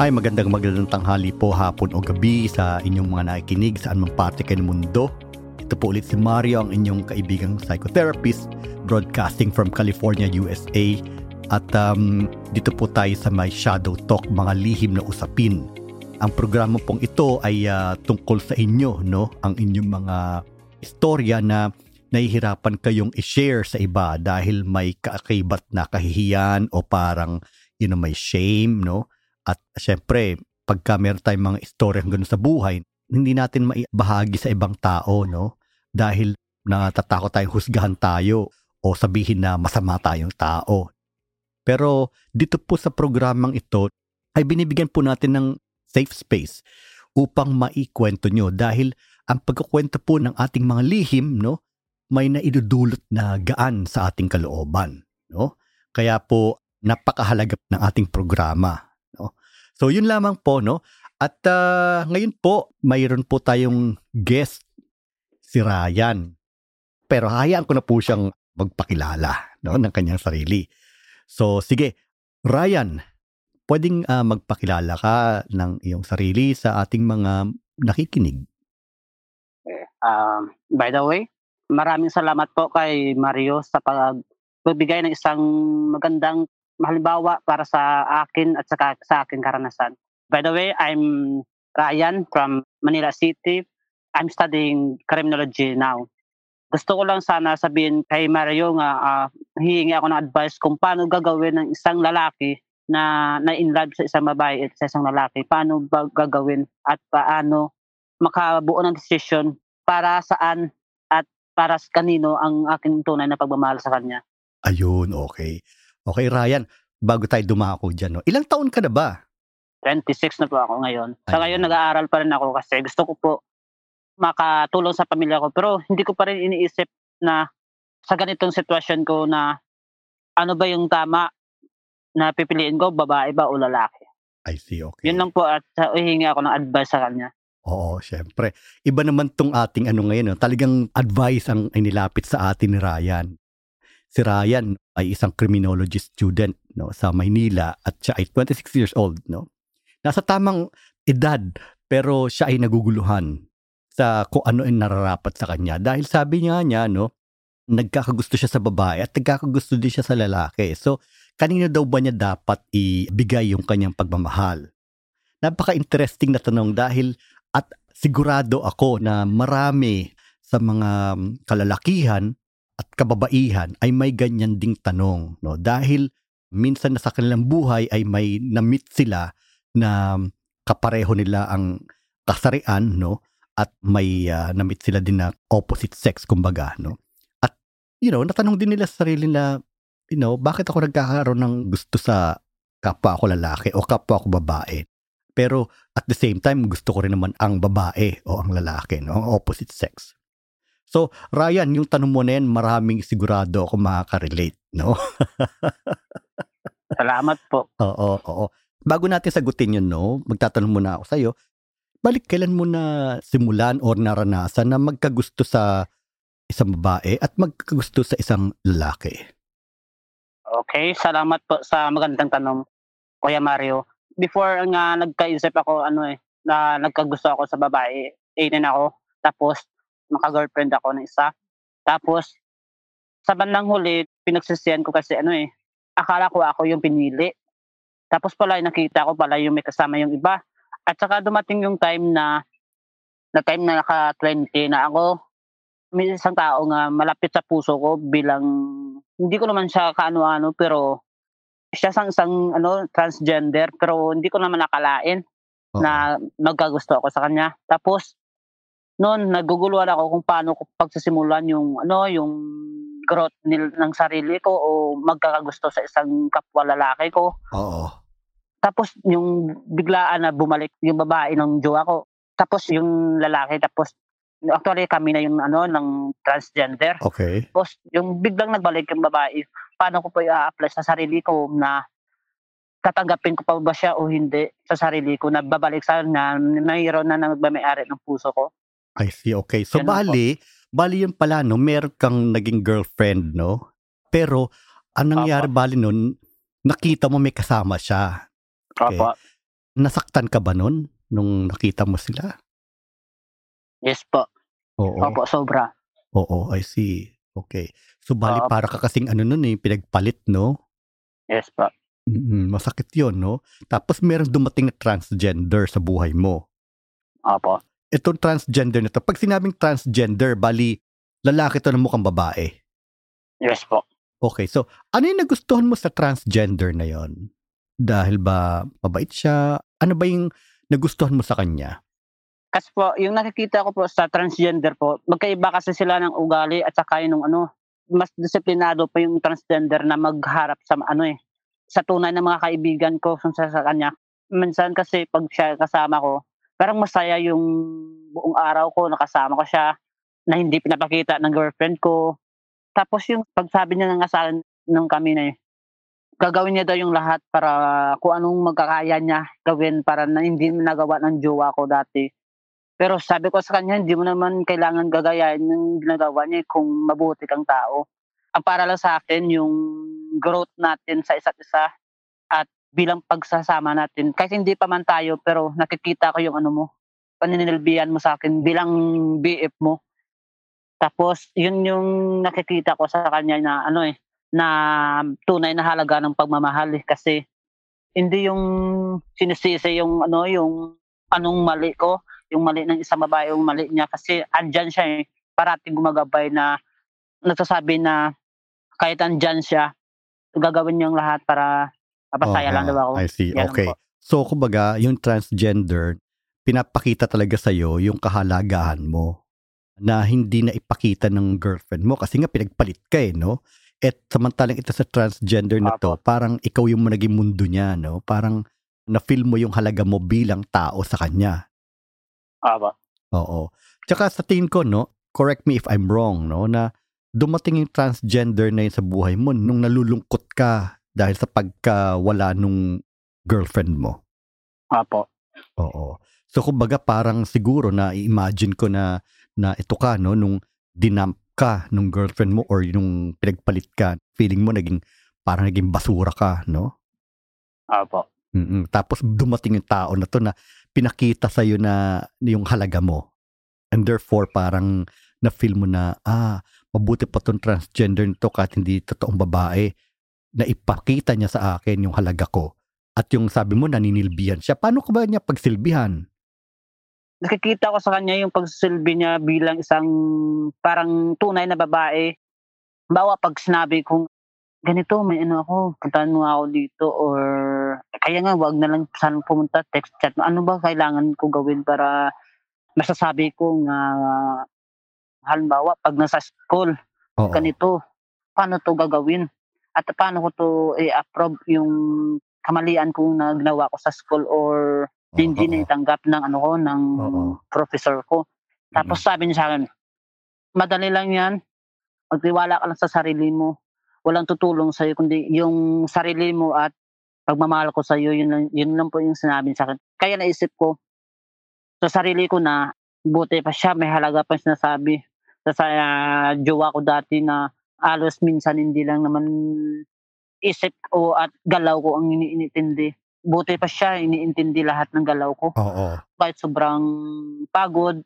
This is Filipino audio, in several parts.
Ay magandang magandang tanghali po, hapon o gabi sa inyong mga nakikinig saan mang parte kayo ng mundo. Ito po ulit si Mario, ang inyong kaibigang psychotherapist, broadcasting from California, USA. At um, dito po tayo sa may Shadow Talk, mga lihim na usapin. Ang programa pong ito ay uh, tungkol sa inyo, no? Ang inyong mga istorya na nahihirapan kayong i-share sa iba dahil may kaakibat na kahihiyan o parang you know, may shame, no? At syempre, pagka meron tayong mga istorya ganun sa buhay, hindi natin maibahagi sa ibang tao, no? Dahil natatakot tayong husgahan tayo o sabihin na masama tayong tao. Pero dito po sa programang ito, ay binibigyan po natin ng safe space upang maikwento nyo dahil ang pagkukwento po ng ating mga lihim, no, may naidudulot na gaan sa ating kalooban, no? Kaya po napakahalaga ng ating programa. So yun lamang po no. At uh, ngayon po mayroon po tayong guest si Ryan. Pero hayaan ko na po siyang magpakilala no ng kanyang sarili. So sige, Ryan, pwedeng uh, magpakilala ka ng iyong sarili sa ating mga nakikinig. Uh, by the way, maraming salamat po kay Mario sa pagbibigay ng isang magandang halimbawa para sa akin at saka sa akin karanasan. By the way, I'm Ryan from Manila City. I'm studying criminology now. Gusto ko lang sana sabihin kay Mario nga uh, hihingi ako ng advice kung paano gagawin ng isang lalaki na na-in-love sa isang babae at sa isang lalaki. Paano ba gagawin at paano makabuo ng decision para saan at para sa kanino ang aking tunay na pagmamahal sa kanya. Ayun, okay. Okay, Ryan, bago tayo dumako dyan, no? ilang taon ka na ba? 26 na po ako ngayon. Sa Ayun. ngayon, nag-aaral pa rin ako kasi gusto ko po makatulong sa pamilya ko. Pero hindi ko pa rin iniisip na sa ganitong sitwasyon ko na ano ba yung tama na pipiliin ko, babae ba o lalaki. I see, okay. Yun lang po at uh, hihingi ako ng advice sa kanya. Oo, syempre. Iba naman tong ating ano ngayon, no? talagang advice ang inilapit sa atin ni Ryan si Ryan ay isang criminology student no sa Maynila at siya ay 26 years old no. Nasa tamang edad pero siya ay naguguluhan sa kung ano ang nararapat sa kanya dahil sabi niya niya no nagkakagusto siya sa babae at nagkakagusto din siya sa lalaki. So kanino daw ba niya dapat ibigay yung kanyang pagmamahal? Napaka-interesting na tanong dahil at sigurado ako na marami sa mga kalalakihan at kababaihan ay may ganyan ding tanong no? Dahil minsan sa kanilang buhay ay may na-meet sila na kapareho nila ang kasarian no? At may uh, na-meet sila din na opposite sex kumbaga no? At you know natanong din nila sa sarili na you know bakit ako nagkakaroon ng gusto sa kapwa ko lalaki o kapwa ko babae? Pero at the same time gusto ko rin naman ang babae o ang lalaki no? Ang opposite sex So, Ryan, yung tanong mo na yan, maraming sigurado ako makaka-relate, no? Salamat po. Oo, oo. Bago natin sagutin yun, no, magtatanong muna ako sa'yo, balik kailan mo na simulan or naranasan na magkagusto sa isang babae at magkagusto sa isang lalaki? Okay, salamat po sa magandang tanong, Kuya Mario. Before nga nagkaisip ako, ano eh, na nagkagusto ako sa babae, 18 ako. Tapos, maka-girlfriend ako ng isa. Tapos, sa bandang huli, pinagsisiyan ko kasi ano eh, akala ko ako yung pinili. Tapos pala, nakita ko pala yung may kasama yung iba. At saka dumating yung time na, na time na naka-20 na ako, may isang tao nga malapit sa puso ko bilang, hindi ko naman siya kaano-ano, pero siya sang isang ano, transgender, pero hindi ko naman nakalain uh-huh. na magkagusto ako sa kanya. Tapos, noon naguguluhan ako kung paano ko pagsisimulan yung ano yung growth nil, ng sarili ko o magkakagusto sa isang kapwa lalaki ko. Oo. Tapos yung biglaan na bumalik yung babae ng jowa ko. Tapos yung lalaki tapos actually kami na yung ano ng transgender. Okay. Tapos yung biglang nagbalik yung babae, paano ko pa i-apply sa sarili ko na tatanggapin ko pa ba siya o hindi sa sarili ko na babalik sa na mayroon na nagmamayari ng puso ko. I see, okay. So, Ganun po. bali, bali yun pala, no? Meron kang naging girlfriend, no? Pero, ang nangyari bali nun, nakita mo may kasama siya. Okay. Opo. Nasaktan ka ba nun nung nakita mo sila? Yes po. Oo. Opo, sobra. Oo, I see. Okay. So bali Oo. para ka kasing ano nun eh, pinagpalit, no? Yes po. Mm, masakit yun, no? Tapos meron dumating na transgender sa buhay mo. Opo. Itong transgender na to, pag sinabing transgender, bali, lalaki to na mukhang babae. Yes po. Okay, so ano yung nagustuhan mo sa transgender na yon? Dahil ba mabait siya? Ano ba yung nagustuhan mo sa kanya? Kasi po, yung nakikita ko po sa transgender po, magkaiba kasi sila ng ugali at saka yung ano, mas disiplinado pa yung transgender na magharap sa ano eh, sa tunay ng mga kaibigan ko sa, sa kanya. Minsan kasi pag siya kasama ko, parang masaya yung buong araw ko, nakasama ko siya, na hindi pinapakita ng girlfriend ko. Tapos yung pagsabi niya nga sa akin nung kami na eh, gagawin niya daw yung lahat para kung anong magkakaya niya gawin para na hindi nagawa ng jowa ko dati. Pero sabi ko sa kanya, hindi mo naman kailangan gagayahin yung ginagawa niya kung mabuti kang tao. Ang para lang sa akin, yung growth natin sa isa't isa at bilang pagsasama natin. Kahit hindi pa man tayo, pero nakikita ko yung ano mo, paninilbihan mo sa akin bilang BF mo. Tapos, yun yung nakikita ko sa kanya na ano eh, na tunay na halaga ng pagmamahal eh. Kasi, hindi yung sinisisi yung ano, yung anong mali ko, yung mali ng isang babae, yung mali niya. Kasi, andyan siya eh, parating gumagabay na nagsasabi na kahit andyan siya, gagawin niyang lahat para mapasaya lang Oho, daw ako. I see. Lang Okay. po. So, kumbaga, yung transgender, pinapakita talaga sa'yo yung kahalagahan mo na hindi na ipakita ng girlfriend mo kasi nga pinagpalit ka eh, no? At samantalang ito sa transgender na to, parang ikaw yung naging mundo niya, no? Parang na-feel mo yung halaga mo bilang tao sa kanya. Aba. Oo. Tsaka sa tingin ko, no, correct me if I'm wrong, no, na dumating yung transgender na yun sa buhay mo nung nalulungkot ka dahil sa pagkawala nung girlfriend mo. Apo. Oo. So kumbaga parang siguro na i-imagine ko na na ito ka no nung dinamp ka nung girlfriend mo or nung pinagpalit ka, feeling mo naging parang naging basura ka, no? Apo. mm Tapos dumating yung tao na to na pinakita sa na yung halaga mo. And therefore parang na-feel mo na ah, mabuti pa tong transgender nito kahit hindi totoong babae na ipakita niya sa akin yung halaga ko. At yung sabi mo naninilbihan siya. Paano ka ba niya pagsilbihan? nakikita ko sa kanya yung pagsilbi niya bilang isang parang tunay na babae. Bawa pag sinabi kong ganito, may ano ako, puntahan mo ako dito or kaya nga wag na lang saan pumunta, text chat. Ano ba kailangan ko gawin para masasabi ko nga halimbawa pag nasa school, Oo. ganito, paano to gagawin? At paano ko to i-approve yung kamalian kong na ginawa ko sa school or hindi Oo. na itanggap ng ano ko ng Oo. professor ko. Tapos sabi niya sa akin, madali lang yan. Magtiwala ka lang sa sarili mo. Walang tutulong sa iyo kundi yung sarili mo at pagmamahal ko sa iyo, yun lang, yun lang po yung sinabi sa akin. Kaya naisip ko sa sarili ko na buti pa siya, may halaga pa sinasabi. Sa sa ah, jowa ko dati na alos minsan hindi lang naman isip ko at galaw ko ang iniintindi. Buti pa siya, iniintindi lahat ng galaw ko Oo. kahit sobrang pagod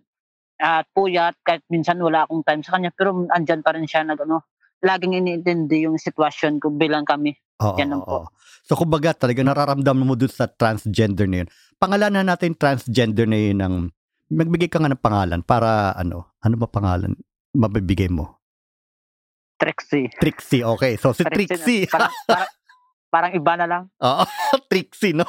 at puyat, kahit minsan wala akong time sa kanya, pero andyan pa rin siya nag ano, laging iniintindi yung sitwasyon ko bilang kami. Oo, Yan lang oo. So kumbaga talaga nararamdaman mo dun sa transgender na yun. Pangalanan natin transgender na yun ng magbigay ka nga ng pangalan para ano, ano ba pangalan mabibigay mo? Trixie. Trixie, okay. So si Trixie. Parang, parang, parang iba na lang. Oo, Trixie, no?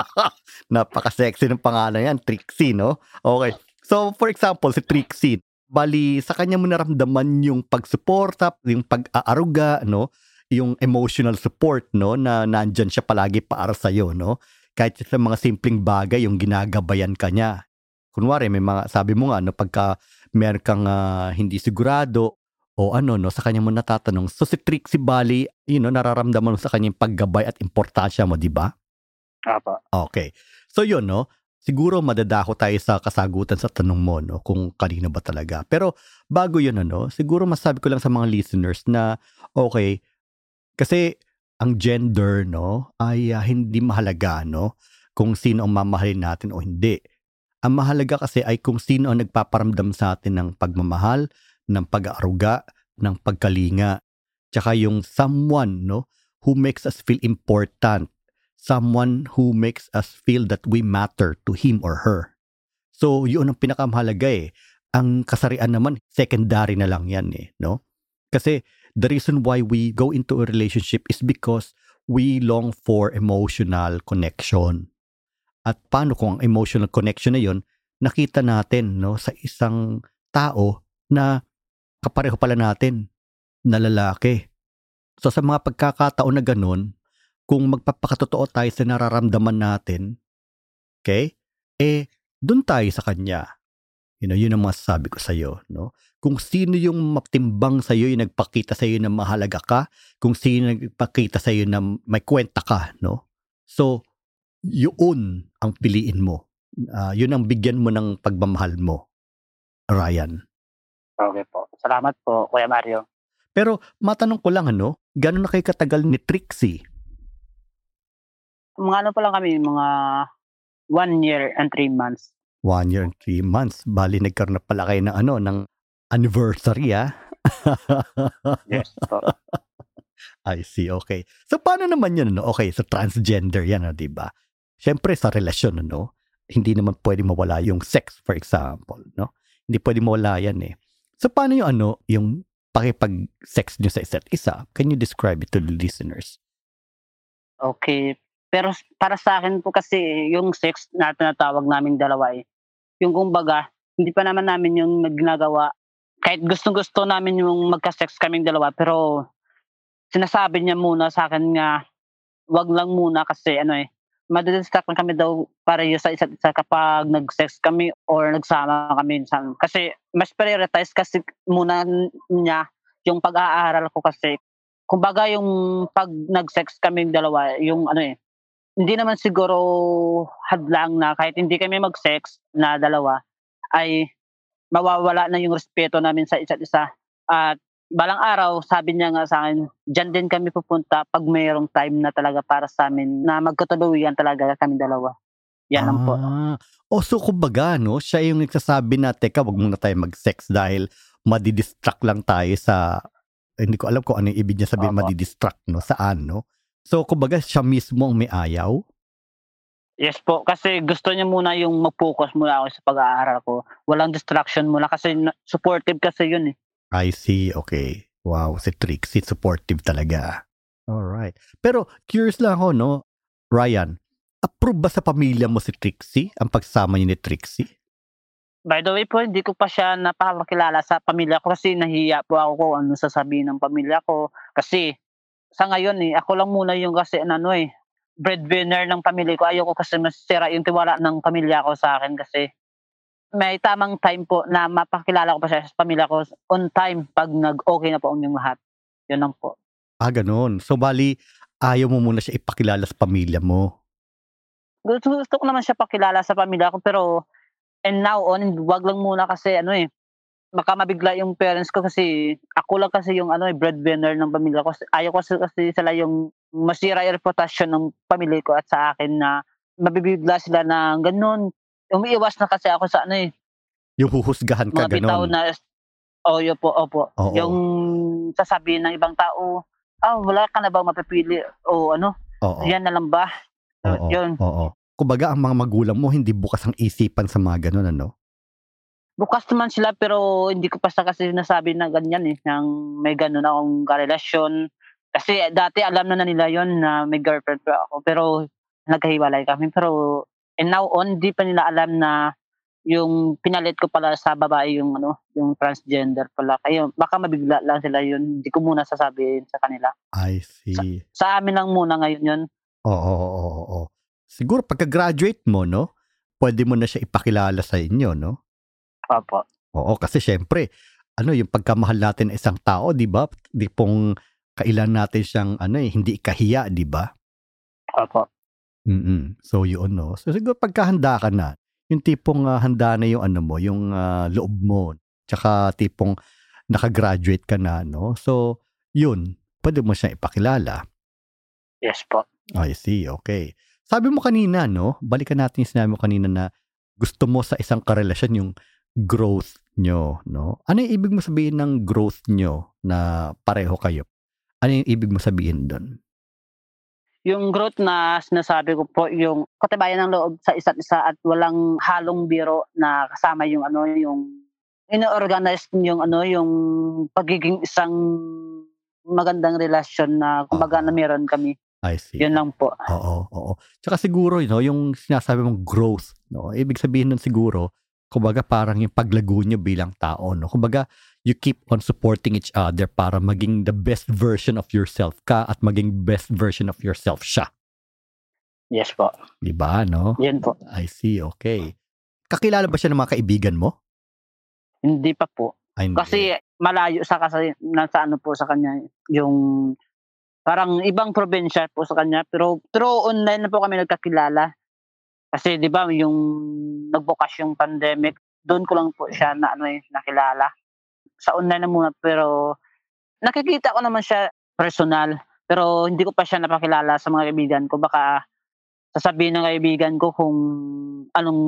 Napaka-sexy ng pangalan yan, Trixie, no? Okay. So, for example, si Trixie, bali, sa kanya mo naramdaman yung pagsuporta, yung pag-aaruga, no? Yung emotional support, no? Na nandyan siya palagi para sa'yo, no? Kahit sa mga simpleng bagay, yung ginagabayan ka niya. Kunwari, may mga, sabi mo nga, no? Pagka meron kang ah, hindi sigurado, o ano, no? Sa kanya mo natatanong. So, si Trixie Bali, you know, nararamdaman mo sa kanya yung paggabay at importansya mo, di ba? Apa. Okay. So yun, no? Siguro madadako tayo sa kasagutan sa tanong mo, no? Kung kanino ba talaga. Pero bago yun, ano? Siguro masabi ko lang sa mga listeners na, okay, kasi ang gender, no? Ay ah, hindi mahalaga, no? kung sino ang mamahalin natin o hindi. Ang mahalaga kasi ay kung sino ang nagpaparamdam sa atin ng pagmamahal, ng pag-aaruga, ng pagkalinga. Tsaka yung someone no, who makes us feel important. Someone who makes us feel that we matter to him or her. So, yun ang pinakamahalaga eh. Ang kasarian naman, secondary na lang yan eh. No? Kasi the reason why we go into a relationship is because we long for emotional connection. At paano kung ang emotional connection na yon nakita natin no sa isang tao na kapareho pala natin na lalaki. So sa mga pagkakataon na ganun, kung magpapakatotoo tayo sa nararamdaman natin, okay, eh, dun tayo sa kanya. You know, yun ang masasabi ko sa iyo, no? Kung sino yung matimbang sa iyo, yung nagpakita sa iyo na mahalaga ka, kung sino nagpakita sa iyo na may kwenta ka, no? So, yun ang piliin mo. Uh, yun ang bigyan mo ng pagmamahal mo, Ryan. Okay po. Salamat po, Kuya Mario. Pero matanong ko lang ano, gano'n na kayo katagal ni Trixie? Mga ano pa lang kami, mga one year and three months. One year and three months. Bali, nagkaroon na pala kayo ng ano, ng anniversary ah. yes po. I see, okay. So paano naman yun, ano? Okay, so transgender yan, no, di ba? Siyempre sa relasyon, ano, hindi naman pwede mawala yung sex, for example, no? Hindi pwede mawala yan eh. So paano yung ano, yung pakipag-sex nyo sa isa't isa? Can you describe it to the listeners? Okay. Pero para sa akin po kasi yung sex na tinatawag namin dalawa eh, yung kumbaga, hindi pa naman namin yung ginagawa. Kahit gustong-gusto namin yung magka-sex kaming dalawa, pero sinasabi niya muna sa akin nga, wag lang muna kasi ano eh, madidistract lang kami daw para sa isa't isa kapag nag-sex kami or nagsama kami minsan. Kasi mas prioritize kasi muna niya yung pag-aaral ko kasi. Kumbaga yung pag nag-sex kami dalawa, yung ano eh, hindi naman siguro hadlang na kahit hindi kami mag-sex na dalawa, ay mawawala na yung respeto namin sa isa't isa. At balang araw, sabi niya nga sa akin, dyan din kami pupunta pag mayroong time na talaga para sa amin na magkatuluyan talaga kami dalawa. Yan lang po. Ah. O so kumbaga, no, siya yung nagsasabi na, teka, wag muna tayo mag-sex dahil madidistract lang tayo sa, hindi ko alam kung ano yung ibig niya sabihin, Opo. madidistract, no, saan, no? So kumbaga, siya mismo ang may ayaw? Yes po, kasi gusto niya muna yung mag-focus muna ako sa pag-aaral ko. Walang distraction muna kasi supportive kasi yun eh. I see, okay. Wow, si Trixie supportive talaga. All right. Pero curious lang ako, no? Ryan, approve ba sa pamilya mo si Trixie? Ang pagsama niya ni Trixie? By the way po, hindi ko pa siya napakakilala sa pamilya ko kasi nahiya po ako kung ano sasabihin ng pamilya ko. Kasi sa ngayon eh, ako lang muna yung kasi ano eh, breadwinner ng pamilya ko. Ayoko kasi masira yung tiwala ng pamilya ko sa akin kasi may tamang time po na mapakilala ko pa siya sa pamilya ko on time pag nag-okay na po ang yung lahat. Yun lang po. Ah, ganun. So, bali, ayaw mo muna siya ipakilala sa pamilya mo. Gusto, gusto ko naman siya pakilala sa pamilya ko pero and now on, wag lang muna kasi ano eh, baka mabigla yung parents ko kasi ako lang kasi yung ano eh, breadwinner ng pamilya ko. Ayaw ko kasi sila yung masira yung reputasyon ng pamilya ko at sa akin na mabibigla sila na ganun, umiiwas na kasi ako sa ano eh. Yung huhusgahan ka, mga bitaw ganon. na, oh, yun po, opo. Oo. Yung sasabihin ng ibang tao, ah, wala ka na ba mapipili? O ano, Oo. yan na lang ba? Oo. Yun. Oo. Kumbaga, ang mga magulang mo, hindi bukas ang isipan sa mga ganon, ano? Bukas naman sila pero hindi ko pa sa kasi nasabi na ganyan eh, nang may ganun akong karelasyon. Kasi dati alam na, na nila yon na may girlfriend pa ako pero nagkahiwalay kami. Pero And now on, di pa nila alam na yung pinalit ko pala sa babae yung ano, yung transgender pala. Kaya baka mabigla lang sila yun. Hindi ko muna sasabihin sa kanila. I see. Sa, sa amin lang muna ngayon yun. Oo, oo, oo, oo. Siguro pagka-graduate mo, no? Pwede mo na siya ipakilala sa inyo, no? Opo. Oo, kasi syempre, ano, yung pagkamahal natin ng isang tao, di ba? Di pong kailan natin siyang, ano eh, hindi ikahiya, di ba? Opo. Mm. So yun 'no. So siguro pagkahanda ka na, yung tipong, ah, handa na yung ano mo, yung, ah, loob mo, tsaka tipong naka-graduate ka na 'no. So yun, pwede mo siyang ipakilala. Yes po. I see, okay. Sabi mo kanina, no? Balikan natin yung sinabi mo kanina na gusto mo sa isang karelasyon yung growth nyo, no? Ano yung ibig mo sabihin ng growth nyo na pareho kayo? Ano yung ibig mo sabihin doon? Yung growth na sinasabi ko po, yung katibayan ng loob sa isa't isa at walang halong biro na kasama yung ano, yung ino-organize yung ano, yung pagiging isang magandang relasyon na kumbaga na meron kami. I see. Yun lang po. Oo, oo. Tsaka siguro, you know, yung sinasabi mong growth, no? Ibig sabihin nun siguro, kumbaga parang yung paglago nyo bilang tao, no? Kumbaga, you keep on supporting each other para maging the best version of yourself ka at maging best version of yourself siya. Yes po. Di ba, no? Yan po. I see, okay. Kakilala ba siya ng mga kaibigan mo? Hindi pa po. Ay, hindi. Kasi malayo sa kasi nasa ano po sa kanya yung parang ibang probinsya po sa kanya pero through online na po kami nagkakilala. Kasi 'di ba yung nagbukas yung pandemic, doon ko lang po siya na ano eh, nakilala. Sa online na muna pero nakikita ko naman siya personal pero hindi ko pa siya napakilala sa mga kaibigan ko baka sasabihin ng kaibigan ko kung anong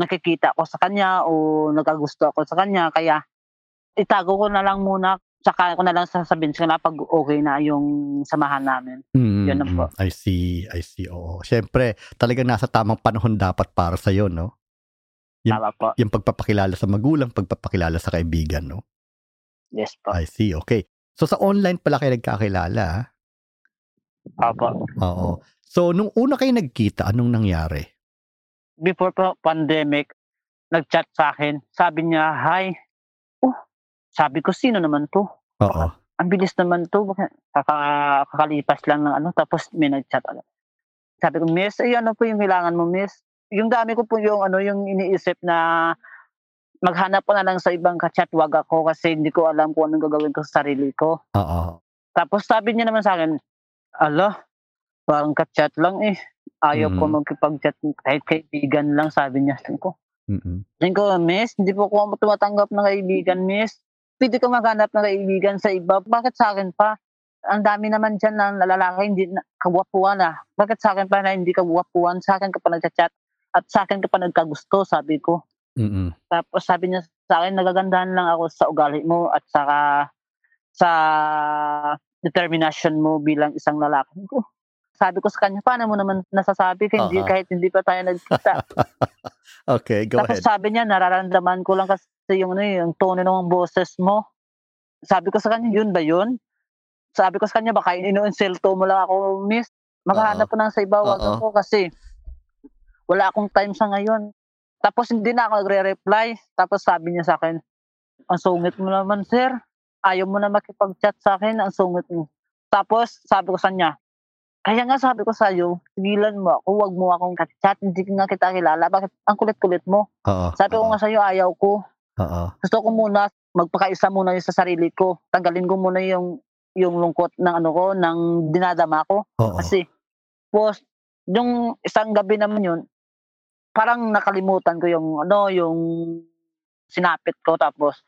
nakikita ko sa kanya o nagkagusto ako sa kanya kaya itago ko na lang muna saka ko na lang sasabihin sa kanila pag okay na yung samahan namin. Mm, Yun lang po. I see, I see. Oo. Siyempre, talagang nasa tamang panahon dapat para sa no? Yung- Tama po. Yung pagpapakilala sa magulang, pagpapakilala sa kaibigan, no? Yes po. I see, okay. So sa online pala kayo nagkakilala, ah? Opo. Oo. So nung una kayo nagkita, anong nangyari? Before po pandemic, nag-chat sa akin. Sabi niya, hi. Oh, sabi ko, sino naman to? Oo. Ang bilis naman to. Baka- Kaka, kakalipas lang ng ano. Tapos may nag-chat agad. Sabi ko, miss, ay ano po yung kailangan mo, miss? Yung dami ko po yung ano, yung iniisip na maghanap ko na lang sa ibang ka-chat, wag ako kasi hindi ko alam kung anong gagawin ko sa sarili ko. Oo. Tapos sabi niya naman sa akin, ala, parang ka-chat lang eh. Ayaw ko Mm. magkipag-chat kahit kaibigan lang, sabi niya. Sabi ko, Mm-mm. sabi ko, miss, hindi po ko tumatanggap ng kaibigan, miss. Pwede ko maghanap ng kaibigan sa iba. Bakit sa akin pa? Ang dami naman dyan ng lalaki, hindi na, kagwapuan ah. Bakit sa akin pa na hindi kagwapuan? Sa akin ka pa nagchat at sa akin ka pa nagkagusto, sabi ko. Mm-mm. Tapos sabi niya sa akin, nagagandahan lang ako sa ugali mo at saka sa determination mo bilang isang lalaki. Ko, Sabi ko sa kanya, paano mo naman nasasabi ka, hindi, Oo. kahit hindi pa tayo nagkita. okay, go Tapos ahead. sabi niya, nararamdaman ko lang kasi yung, ano, eh, yung tono ng boses mo. Sabi ko sa kanya, yun ba yun? Sabi ko sa kanya, baka inu-insulto mo lang ako, miss. Maghahanap ko ng sa iba, wag Oo. ako kasi wala akong time sa ngayon. Tapos hindi na ako nagre-reply. Tapos sabi niya sa akin, ang sungit mo naman, sir. Ayaw mo na makipag-chat sa akin, ang sungit mo. Tapos sabi ko sa kanya, kaya nga sabi ko sa iyo, tigilan mo ako, wag mo akong chat, hindi nga kita kilala. Bakit ang kulit-kulit mo? Oo. Sabi ko oo, nga sa iyo, ayaw ko. Oo. Gusto ko muna magpakaisa muna yung sa sarili ko. Tanggalin ko muna yung yung lungkot ng ano ko, ng dinadama ko. Oo. Kasi post yung isang gabi naman yun, parang nakalimutan ko yung ano, yung sinapit ko tapos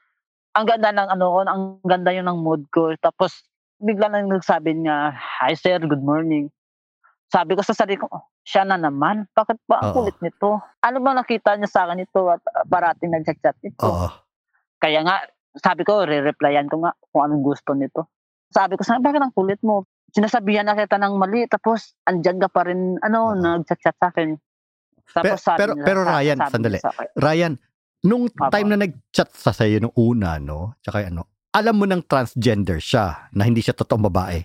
ang ganda ng ano ko, ang ganda yun ng mood ko. Tapos bigla nang nagsabi niya, "Hi sir, good morning." Sabi ko sa sarili ko, "Oh, siya na naman. Bakit ba ang kulit nito? Ano ba nakita niya sa akin ito at parating nag-chat ito? Oo. Kaya nga, sabi ko, re-replyan ko nga kung anong gusto nito. Sabi ko sa bakit ang kulit mo? Sinasabihan na kita ng mali, tapos andyan ka pa rin, ano, nag-chat sa akin. Tapos pero- pero sa- Ryan, sandali. sa Ryan, nung Apo. time na nag-chat sa sa'yo nung una, no? Tsaka ano, alam mo ng transgender siya, na hindi siya totoong babae.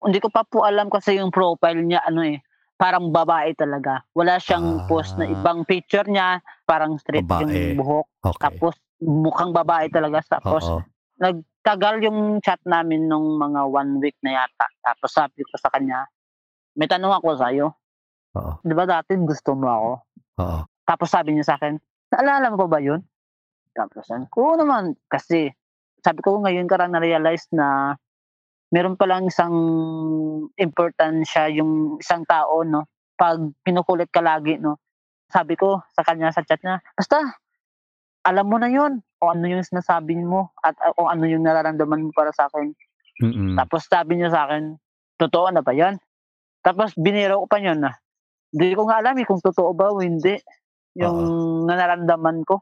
Hindi ko pa po alam kasi yung profile niya, ano eh, parang babae talaga. Wala siyang Ah. post na ibang picture niya, parang straight Babae. yung buhok. Okay. Tapos mukhang babae talaga. Tapos Oo. nagtagal yung chat namin nung mga one week na yata. Tapos sabi ko sa kanya, may tanong ako sa'yo. Oo. Di ba dati gusto mo ako? Oo. Tapos sabi niya sa akin, naalala mo pa ba yun? Tapos sabi ko, naman. Kasi sabi ko ngayon ka lang na-realize na meron palang isang importansya yung isang tao, no? Pag pinukulit ka lagi, no? Sabi ko sa kanya sa chat niya, basta, alam mo na yun kung ano yung sinasabi mo at uh, kung ano yung nararamdaman mo para sa akin. Mm-mm. Tapos sabi niya sa akin, totoo na ba yan? Tapos biniro ko pa yun na, Hindi ko nga alam eh kung totoo ba o hindi. Yung nararamdaman ko.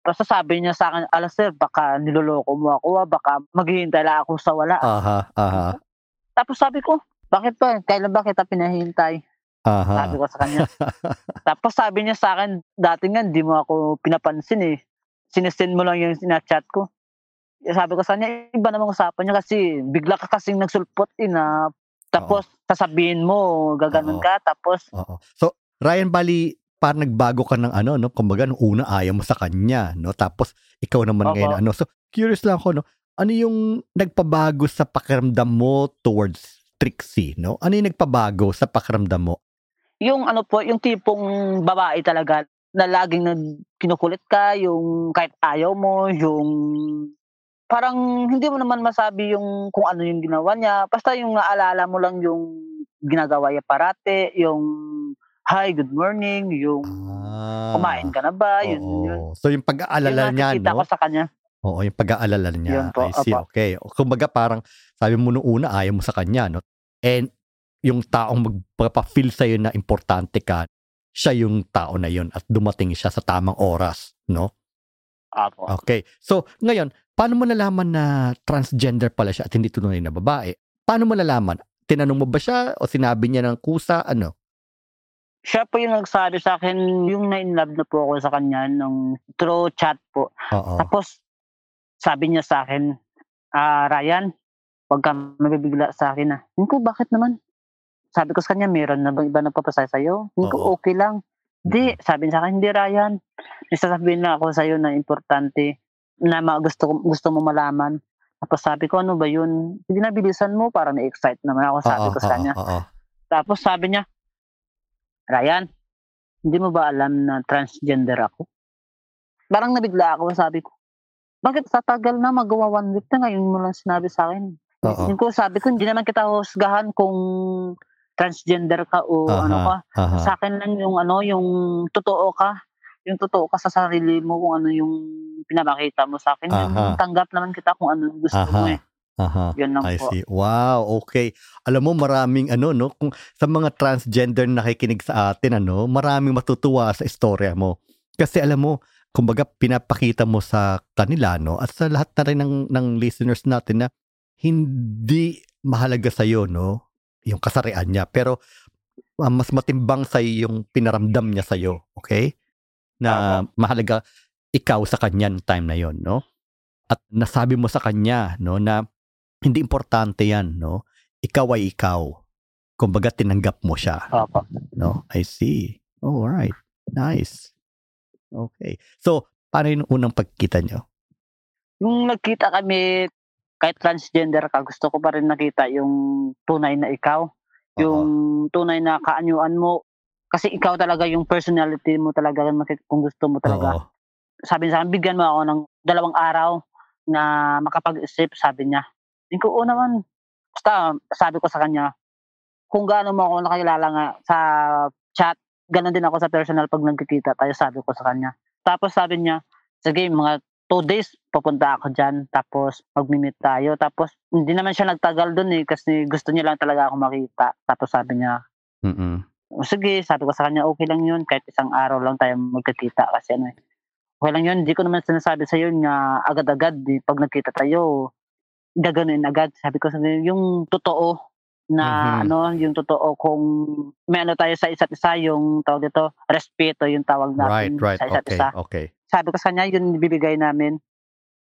Tapos sabi niya sa akin, ala sir, baka niloloko mo ako, ah, baka maghihintay lang ako sa wala. Aha, aha, Tapos sabi ko, bakit ba? Kailan ba kita pinahintay? Sabi aha. ko sa kanya. Tapos sabi niya sa akin, dati nga hindi mo ako pinapansin eh. Sinesend mo lang yung sinachat ko. Sabi ko sa kanya, iba namang usapan niya kasi bigla ka kasing nagsulpot eh na tapos sasabihin mo, gaganon Oo. ka, tapos Oo. So, Ryan Bali, parang nagbago ka ng ano, no? Kumbaga, nung una ayaw mo sa kanya, no? Tapos, ikaw naman Opo. ngayon, ano? So, curious lang ako, no? Ano yung nagpabago sa pakiramdam mo towards Trixie, no? Ano yung nagpabago sa pakiramdam mo? yung ano po, yung tipong babae talaga na laging nag kinukulit ka, yung kahit ayaw mo, yung parang hindi mo naman masabi yung kung ano yung ginawa niya. Basta yung naalala mo lang yung ginagawa niya parate, yung hi, good morning, yung Ah. kumain ka na ba, yun, yun. So, yung pag-aalala Yung niya, nakikita ko no? sa kanya. Oo, yung pag-aalala niya. Yun po, I see, opo. okay. Kumbaga, parang sabi mo nung una, ayaw mo sa kanya, no? And yung taong magpapa-feel sa'yo na importante ka, siya yung tao na yun at dumating siya sa tamang oras, no? Apo. Okay. So, ngayon, paano mo nalaman na transgender pala siya at hindi tunay na babae? Paano mo nalaman? Tinanong mo ba siya o sinabi niya ng kusa? Ano? Siya po yung nagsabi sa akin, yung na-inlove na po ako sa kanya nung through chat po. Oo. Tapos, sabi niya sa akin, ah, Ryan, huwag ka mabibigla sa akin ah. Hindi ko, bakit naman? Sabi ko sa kanya, meron na bang iba nagpapasaya sa'yo? Hindi ko, Oo. okay lang. Hindi, sabi niya sa akin, hindi Ryan. May sasabihin na ako sa'yo na importante, na ma- gusto, gusto mo malaman. Tapos sabi ko, ano ba yun? Hindi na bilisan mo, parang na-excite naman ako, sabi Oo, ko sa kanya. oo. Tapos sabi niya, Ryan, hindi mo ba alam na transgender ako? Parang nabigla ako, sabi ko. Bakit sa tagal na magawa one week na ngayon mo lang sinabi sa akin? Yung ko sabi ko, hindi naman kita husgahan kung transgender ka o Aha, ano ka. aha. Sa akin lang yung ano, yung totoo ka. Yung totoo ka sa sarili mo kung ano yung pinapakita mo sa akin. Aha. tanggap naman kita kung ano yung gusto mo Aha. eh. Aha. Yun lang I po. see. Wow, okay. Alam mo maraming ano no, kung sa mga transgender na nakikinig sa atin ano, maraming matutuwa sa istorya mo. Kasi alam mo, kumbaga pinapakita mo sa kanila no at sa lahat na rin ng ng listeners natin na hindi mahalaga sa iyo no yung kasarian niya pero ah, mas matimbang sa yung pinaramdam niya sa iyo, okay? Na mahalaga ikaw sa kanya ng time na yon, no? At nasabi mo sa kanya no na hindi importante yan, no? Ikaw ay ikaw. Kumbaga, tinanggap mo siya, Opo. no? I see. Oh, alright. Nice. Okay. So, paano yung unang pagkita nyo? Yung nagkita kami, kahit transgender ka, gusto ko pa rin nakita yung tunay na ikaw. Yung tunay na kaanyuan mo. Kasi ikaw talaga yung personality mo talaga kung gusto mo talaga. Oo. Sabi niya sa akin, bigyan mo ako ng dalawang araw na makapag-isip, sabi niya. Hindi ko, oo naman. Basta, sabi ko sa kanya, kung gaano mo ako nakilala nga sa chat, ganun din ako sa personal pag nagkikita tayo, sabi ko sa kanya. Tapos sabi niya, sige, mga two days, papunta ako dyan. Tapos, mag-meet tayo. Tapos, hindi naman siya nagtagal dun eh, kasi gusto niya lang talaga ako makita. Tapos sabi niya, Mm-mm. O sige, sabi ko sa kanya, okay lang yun, kahit isang araw lang tayo magkakita kasi ano eh. Okay lang yun, hindi ko naman sinasabi sa yun nga agad-agad, eh, pag nagkita tayo, gaganuin agad. Sabi ko sa kanya, yung totoo na Mhm. ano, yung totoo kung may ano tayo sa isa't isa, yung tawag dito, respeto yung tawag Right, natin right. sa isa't Okay, isa. okay. Sabi ko sa kanya, yun bibigay namin.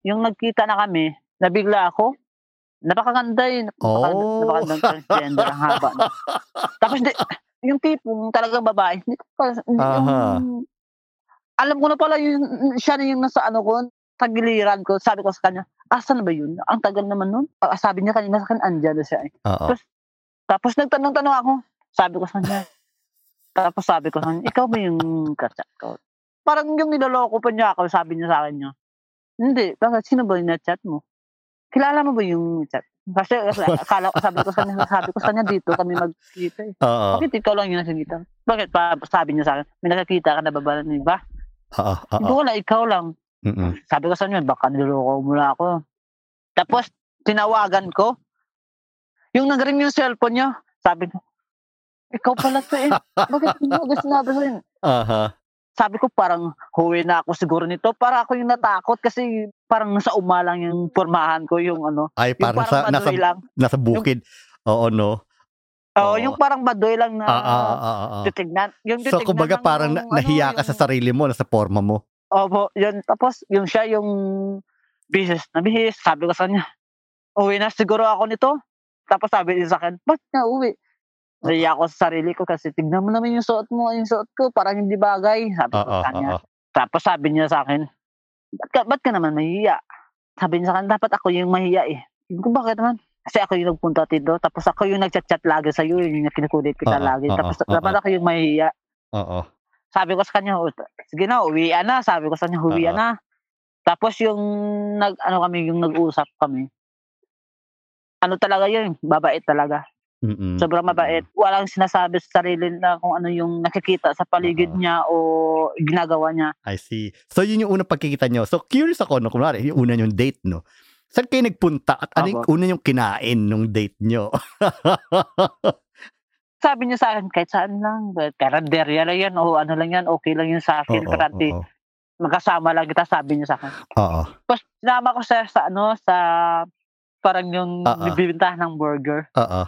Yung nagkita na kami, nabigla ako. Napakaganda eh. Napakaganda, Oh. napakagandang transgender. Ang haba na. Tapos di, yung tipong talagang babae, hindi ko pa, hindi Aha. yung, alam ko na pala yung, siya na yung nasa ano ko, tagiliran ko. Sabi ko sa kanya, asan na ba yun? Ang tagal naman nun. Ah, Sabi niya kanina sa akin, andyan na siya eh. Oo. Tapos nagtanong-tanong ako. Sabi ko sa kanya. Tapos sabi ko sa kanya, ikaw ba yung kachat ko? Parang yung niloloko pa niya ako, sabi niya sa akin niya. Hindi, bakit sino ba yung chat mo? Kilala mo ba yung chat? Kasi, akala ko, sabi ko sa kanya, sabi ko sa kanya dito kami magkita eh. Oo. Bakit ikaw lang yung nakikita? Bakit pa, sabi niya sa akin, may nakakita ka na ba ba ng iba? Oo. Hindi Oo. wala, ikaw lang. Mm-mm. Sabi ko sa kanya, baka niloloko mo na ako. Tapos, tinawagan ko. Yung nag-ring yung cellphone niya, sabi ko, ikaw pala to eh. Bakit mo agad sinabi sa'yo? Aha. Sabi ko parang huwi na ako siguro nito. Para ako yung natakot kasi parang nasa umalang yung formahan ko yung ano. Ay, Yung parang, parang sa, nasa, lang. nasa bukid. Oo, no? Oo, Oo. yung parang madoy lang na Ah, ah, ah, ah, ah. titignan. Yung So, titignan kumbaga ng- parang na- ano, nahiya ka sa yung- sarili mo, nasa forma mo. Opo, yun. Tapos, yung siya, yung bihis na bihis. Sabi ko sa kanya, uwi na siguro ako nito. Tapos sabi niya sa akin, ba't na uwi? Nahiya ako sa sarili ko kasi tignan mo naman yung suot mo, yung suot ko, parang hindi bagay. Sabi ko sa kanya. Tapos sabi niya sa akin, ba't ka, ba't ka naman mahiya? Sabi niya sa akin, dapat ako yung mahiya eh. Sabi ko, bakit naman? Kasi ako yung nagpunta dito, tapos ako yung nagchat-chat lagi sa'yo, yung kinukulit kita Oo, lagi. Tapos oo. dapat ako yung mahiya. Oo. Sabi ko sa kanya, "O, sige na, uwian na. Sabi ko sa kanya, uwian na. Tapos yung nag ano kami, yung nag-usap kami. Ano talaga yun, babait talaga. Mm-mm. Sobrang mabait. Walang sinasabi sa sarili na kung ano yung nakikita sa paligid Oo. niya o ginagawa niya. I see. So, yun yung unang pagkikita nyo. So, curious ako, no? Kunwari, yung una yung date, no? Saan kayo nagpunta at ano yung una yung kinain nung date nyo? Sabi niya sa akin, kahit saan lang, karanderya lang yan, o ano lang yan, okay lang yun sa akin. Oo, Karante, oo, magkasama lang kita, sabi niya sa akin. oo. Tapos sinama ko sa, sa ano, sa parang yung bibintahan ng burger. Oo.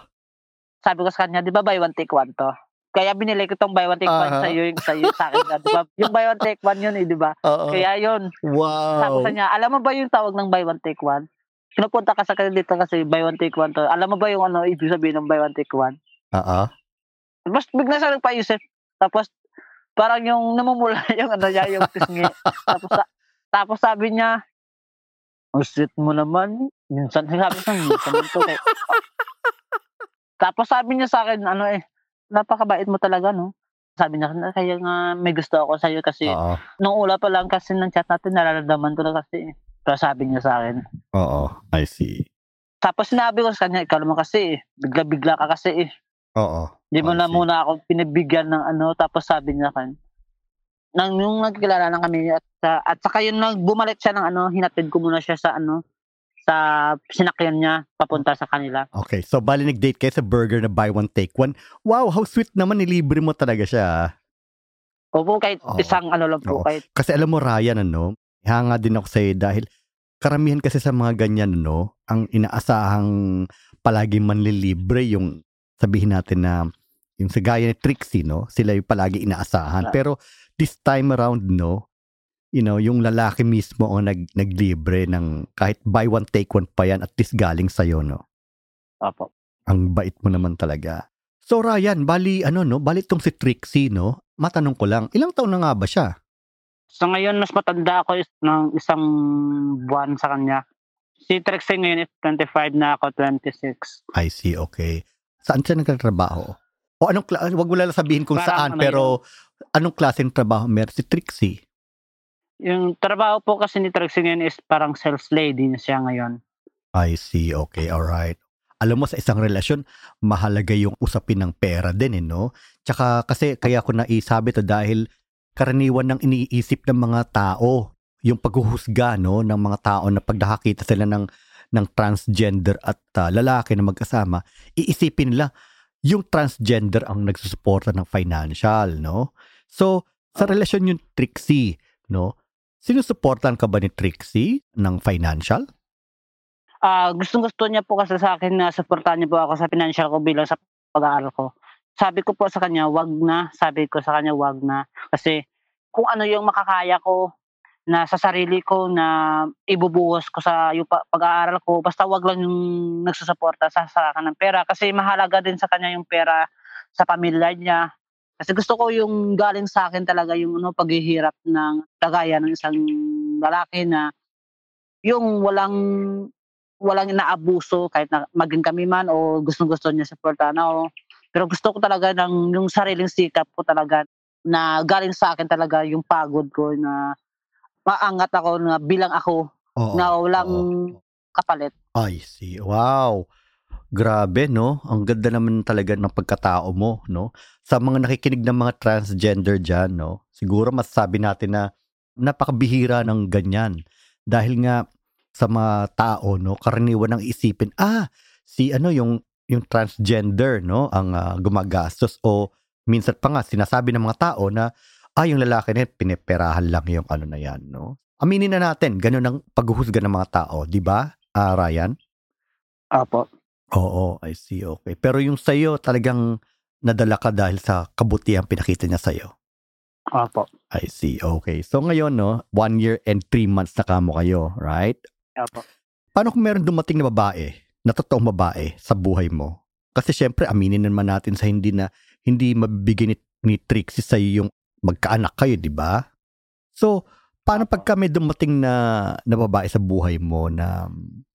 Sabi ko sa kanya, di ba buy one take one to? Kaya binili ko tong buy one take one Aha. sa iyo, yung sa iyo sa akin, di ba? Yung buy one take one yun eh, di ba? Oo. Kaya yun. Sabi Wow. ko sa niya, alam mo ba yung tawag ng buy one take one? Pinupunta ka sa kanila dito kasi buy one take one to. Alam mo ba yung ano ibig sabihin ng buy one take one? Oo. Tapos bigla siya nagpaisip. Tapos parang yung namumula yung ano niya, yung pisngi. tapos sa- tapos sabi niya, oh shit mo naman. Minsan sabi ko, minsan kay Tapos sabi niya sa akin, ano eh, napakabait mo talaga, no? Sabi niya, "Na- kaya nga may gusto ako sa'yo kasi Oo. nung ula pa lang kasi ng chat natin, nararamdaman ko na kasi. eh." Pero sabi niya sa akin. Oo. I see. Tapos sinabi ko sa kanya, ikaw naman kasi eh, bigla-bigla ka kasi eh. Oo. Di mo I na see. muna ako pinibigyan ng ano, tapos sabi niya kan, nang yung nagkilala na kami at, sa- at saka yung nag bumalik siya ng ano, hinatid ko muna siya sa ano, sa sinakyan niya papunta sa kanila. Okay. So, bali nag-date kayo sa burger na buy one, take one. Wow, how sweet naman. Nilibre mo talaga siya. ah. Opo, kahit Oo. isang ano lang po, Oo. kahit Kasi alam mo, Ryan, ano, hanga din ako sa'yo dahil karamihan kasi sa mga ganyan, ano, ang inaasahang palagi manlilibre yung sabihin natin na yung sa gaya ni Trixie, no, sila yung palagi inaasahan. Ah. Pero this time around, no, you know, yung lalaki mismo ang nag, naglibre ng kahit buy one, take one pa yan at least galing sa'yo, no. opo. Ang bait mo naman talaga. So Ryan, bali ano no, bali tong si Trixie no. Matanong ko lang, ilang taon na nga ba siya? So ngayon, mas matanda ako is, ng isang buwan sa kanya. Si Trixie ngayon is 25 na ako, 26. I see, okay. Saan siya nagtatrabaho? O anong wag mo lang sabihin kung saan, Parang ano pero anong klaseng trabaho meron si Trixie? Yung trabaho po kasi ni Trixie ngayon is parang sales lady na siya ngayon. I see, okay, alright. Alam mo, sa isang relasyon, mahalaga yung usapin ng pera din, eh, no? Tsaka kasi kaya ko naisabi to dahil karaniwan ng iniisip ng mga tao, yung paghuhusga, no, ng mga tao na pag nakakita sila ng, ng transgender at ah, lalaki na magkasama, iisipin nila, yung transgender ang nagsusuporta ng financial, no? So, sa relasyon yung Trixie, no? Sinusuportan ka ba ni Trixie ng financial? Ah, gustong gusto niya po kasi sa akin na suportahan niya po ako sa financial ko bilang sa pag-aaral ko. Sabi ko po sa kanya, wag na. Sabi ko sa kanya, wag na. Kasi kung ano yung makakaya ko na sa sarili ko na ibubuhos ko sa yung pa- pag-aaral ko, basta wag lang yung nagsusuporta sa, sa akin ng pera. Kasi mahalaga din sa kanya yung pera sa pamilya niya. Kasi gusto ko yung galing sa akin talaga yung ano, paghihirap ng tagaya ng isang lalaki na yung walang walang inaabuso kahit na maging kami man o gustong-gusto niya supportahan ako. Pero gusto ko talaga ng yung sariling sikap ko talaga na galing sa akin talaga yung pagod ko na maangat ako na bilang ako Oo. na walang oo. kapalit. I see. Wow. Grabe, no? Ang ganda naman talaga ng pagkatao mo, no? Sa mga nakikinig ng mga transgender dyan, no? Siguro masasabi natin na napakabihira ng ganyan. Dahil nga sa mga tao, no? Karaniwan ng isipin, ah, si ano yung yung transgender no ang uh, gumagastos o minsan pa nga sinasabi ng mga tao na ah yung lalaki na pineperahan lang yung ano na yan no aminin na natin ganun ang paghuhusga ng mga tao di ba uh, Ryan Apo Oo, I see. Okay. Pero yung sa'yo, talagang nadala ka dahil sa kabutihan pinakita niya sa'yo. Opo. I see. Okay. So ngayon, no, one year and three months na kamo kayo, right? Opo. Paano kung meron dumating na babae, na totoong babae sa buhay mo? Kasi syempre, aminin naman natin sa hindi na, hindi mabibigyan ni, ni Trixie sa'yo yung magkaanak kayo, di ba? So, paano pagka may dumating na, na babae sa buhay mo na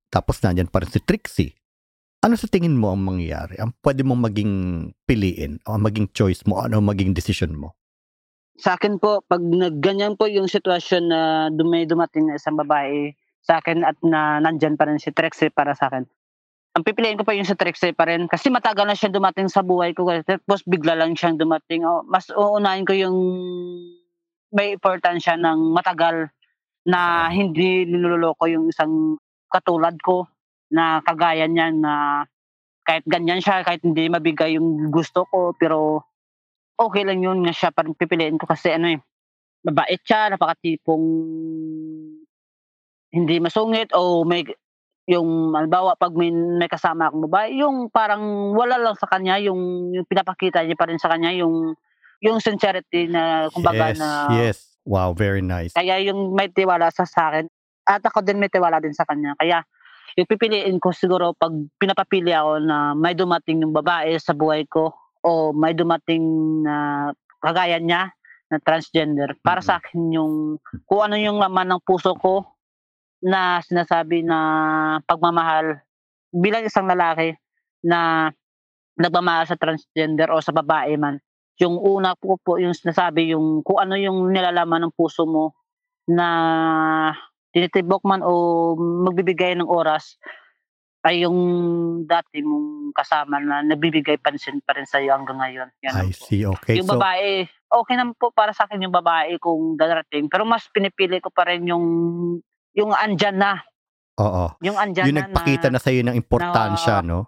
tapos nandyan pa rin si Trixie? Ano sa tingin mo ang mangyayari? Ang pwede mong maging piliin o maging choice mo, ano maging decision mo? Sa akin po, pag ganyan po yung sitwasyon na dumay dumating na isang babae sa akin at na nandyan pa rin si Trexie para sa akin, ang pipiliin ko pa yung si Trexie pa rin kasi matagal na siya dumating sa buhay ko tapos bigla lang siyang dumating. O, mas uunahin ko yung may importansya ng matagal na hindi niloloko yung isang katulad ko na kagaya niya na kahit ganyan siya, kahit hindi mabigay yung gusto ko, pero okay lang yun nga siya parang pipiliin ko kasi ano eh, mabait siya, napakatipong hindi masungit o may yung halimbawa pag may, may kasama akong babae, yung parang wala lang sa kanya, yung, yung pinapakita niya pa rin sa kanya, yung yung sincerity na kumbaga yes, na Yes, wow, very nice. Kaya yung may tiwala sa, sa akin, at ako din may tiwala din sa kanya. Kaya yung pipiliin ko siguro pag pinapapili ako na may dumating yung babae sa buhay ko o may dumating na kagaya niya na transgender para sa akin yung kung ano yung laman ng puso ko na sinasabi na pagmamahal bilang isang lalaki na nagmamahal sa transgender o sa babae man. Yung una po po yung sinasabi yung kung ano yung nilalaman ng puso mo na tinitibok man o magbibigay ng oras ay yung dati mong kasama na nagbibigay pansin pa rin sa iyo hanggang ngayon. Yan I see, okay. Yung so, babae, okay naman po para sa akin yung babae kung darating. Pero mas pinipili ko pa rin yung yung andyan na. Oo. Yung andyan yung na. Yung nagpakita na, na sa iyo ng importansya, na, no?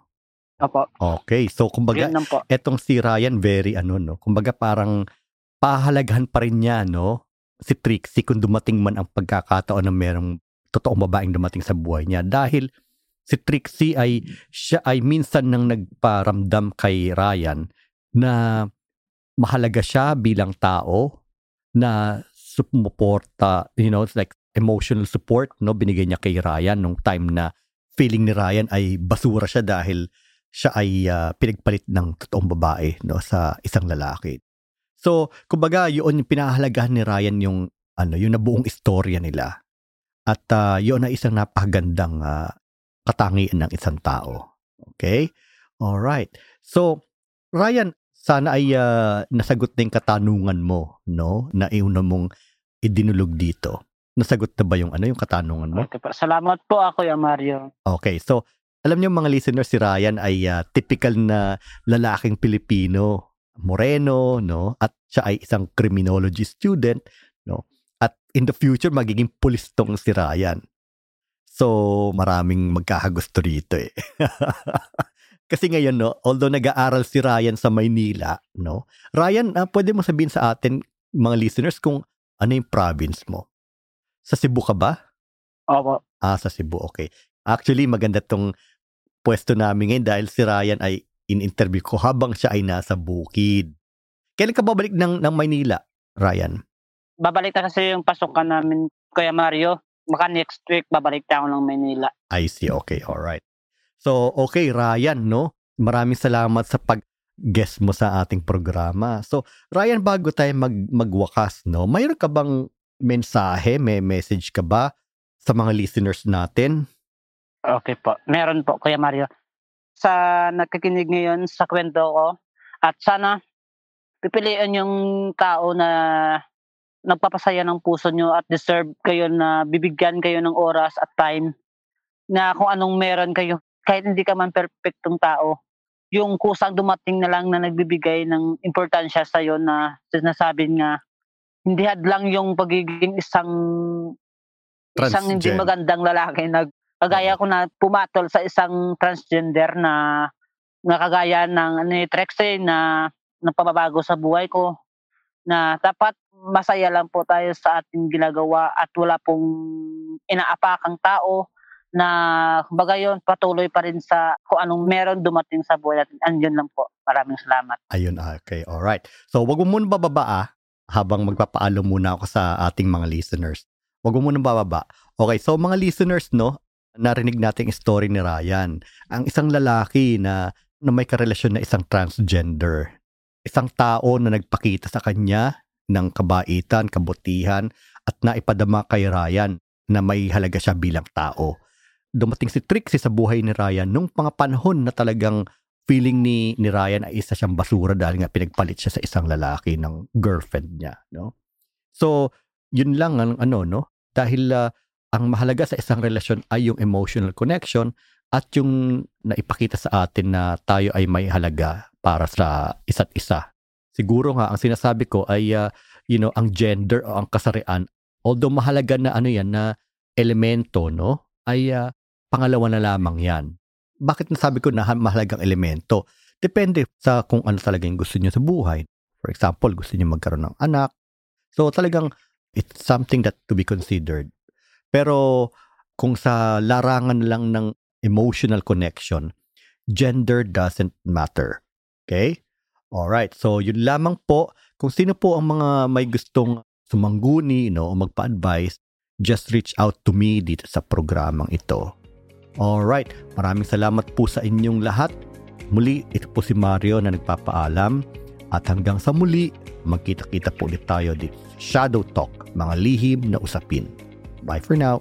Opo. Okay. So, kumbaga, etong si Ryan, very ano, no? Kumbaga, parang pahalagahan pa rin niya, no? Si Trixie kung dumating man ang pagkakataon na merong totoong babaeng dumating sa buhay niya. Dahil si Trixie ay siya ay minsan nang nagparamdam kay Ryan na mahalaga siya bilang tao na sumuporta you know it's like emotional support no binigay niya kay Ryan nung time na feeling ni Ryan ay basura siya dahil siya ay uh, pinagpalit ng totoong babae no sa isang lalaki So, kumbaga, yun yung pinahalagahan ni Ryan yung ano, yung nabuong istorya nila. At uh, yun na isang napakagandang uh, katangian ng isang tao. Okay? All right. So, Ryan, sana ay uh, nasagot na yung katanungan mo, no? Na iuna mong idinulog dito. Nasagot na ba yung ano yung katanungan mo? Okay po. Salamat po ako, ya Mario. Okay. So, alam niyo mga listeners, si Ryan ay uh, typical na lalaking Pilipino Moreno, no? At siya ay isang criminology student, no? At in the future magiging pulis tong si Ryan. So, maraming magkakagusto rito eh. Kasi ngayon, no, although nag-aaral si Ryan sa Maynila, no? Ryan, uh, pwede mo sabihin sa atin, mga listeners, kung ano yung province mo? Sa Cebu ka ba? Opo. Ah, sa Cebu, okay. Actually, maganda tong pwesto namin ngayon dahil si Ryan ay in-interview ko habang siya ay nasa bukid. Kailan ka babalik ng, ng Maynila, Ryan? Babalik na kasi yung pasukan namin, Kuya Mario. Baka next week, babalik na ako ng Maynila. I see. Okay. All right. So, okay, Ryan, no? Maraming salamat sa pag-guest mo sa ating programa. So, Ryan, bago tayo mag magwakas, no? Mayroon ka bang mensahe, may message ka ba sa mga listeners natin? Okay po. Meron po, Kuya Mario sa nagkikinig ngayon sa kwento ko. At sana pipiliin yung tao na nagpapasaya ng puso nyo at deserve kayo na bibigyan kayo ng oras at time na kung anong meron kayo. Kahit hindi ka man perfectong tao yung kusang dumating na lang na nagbibigay ng importansya sa iyo na sinasabi nga hindi hadlang yung pagiging isang isang hindi magandang lalaki nag Kagaya ko na pumatol sa isang transgender na na kagaya ng ano, Trexie na nagpababago sa buhay ko na dapat masaya lang po tayo sa ating ginagawa at wala pong inaapakang tao na kumbaga yun, patuloy pa rin sa kung anong meron dumating sa buhay natin. Andyan lang po. Maraming salamat. Ayun, okay. Alright. So, wag mo muna bababa ah, habang magpapaalo muna ako sa ating mga listeners. Wag mo muna bababa. Okay, so mga listeners, no, narinig natin yung story ni Ryan. Ang isang lalaki na, na may karelasyon na isang transgender. Isang tao na nagpakita sa kanya ng kabaitan, kabutihan, at naipadama kay Ryan na may halaga siya bilang tao dumating si Trixie sa buhay ni Ryan nung mga panahon na talagang feeling ni ni Ryan ay isa siyang basura dahil nga pinagpalit siya sa isang lalaki ng girlfriend niya, no? So, yun lang ang ano, no? Dahil uh, ang mahalaga sa isang relasyon ay yung emotional connection at yung naipakita sa atin na tayo ay may halaga para sa isa't isa. Siguro nga ang sinasabi ko ay uh, you know, ang gender o ang kasarian although mahalaga na ano yan na elemento, no? Ay uh, pangalawa na lamang yan. Bakit nasabi ko na mahalagang elemento? Depende sa kung ano talaga yung gusto niyo sa buhay. For example, gusto niyo magkaroon ng anak. So talagang it's something that to be considered. Pero kung sa larangan lang ng emotional connection, gender doesn't matter. Okay? Alright, so yun lamang po. Kung sino po ang mga may gustong sumangguni no, o magpa-advise, just reach out to me dito sa programang ito. Alright, maraming salamat po sa inyong lahat. Muli, ito po si Mario na nagpapaalam. At hanggang sa muli, magkita-kita po ulit tayo dito Shadow Talk, mga lihim na usapin. Bye for now.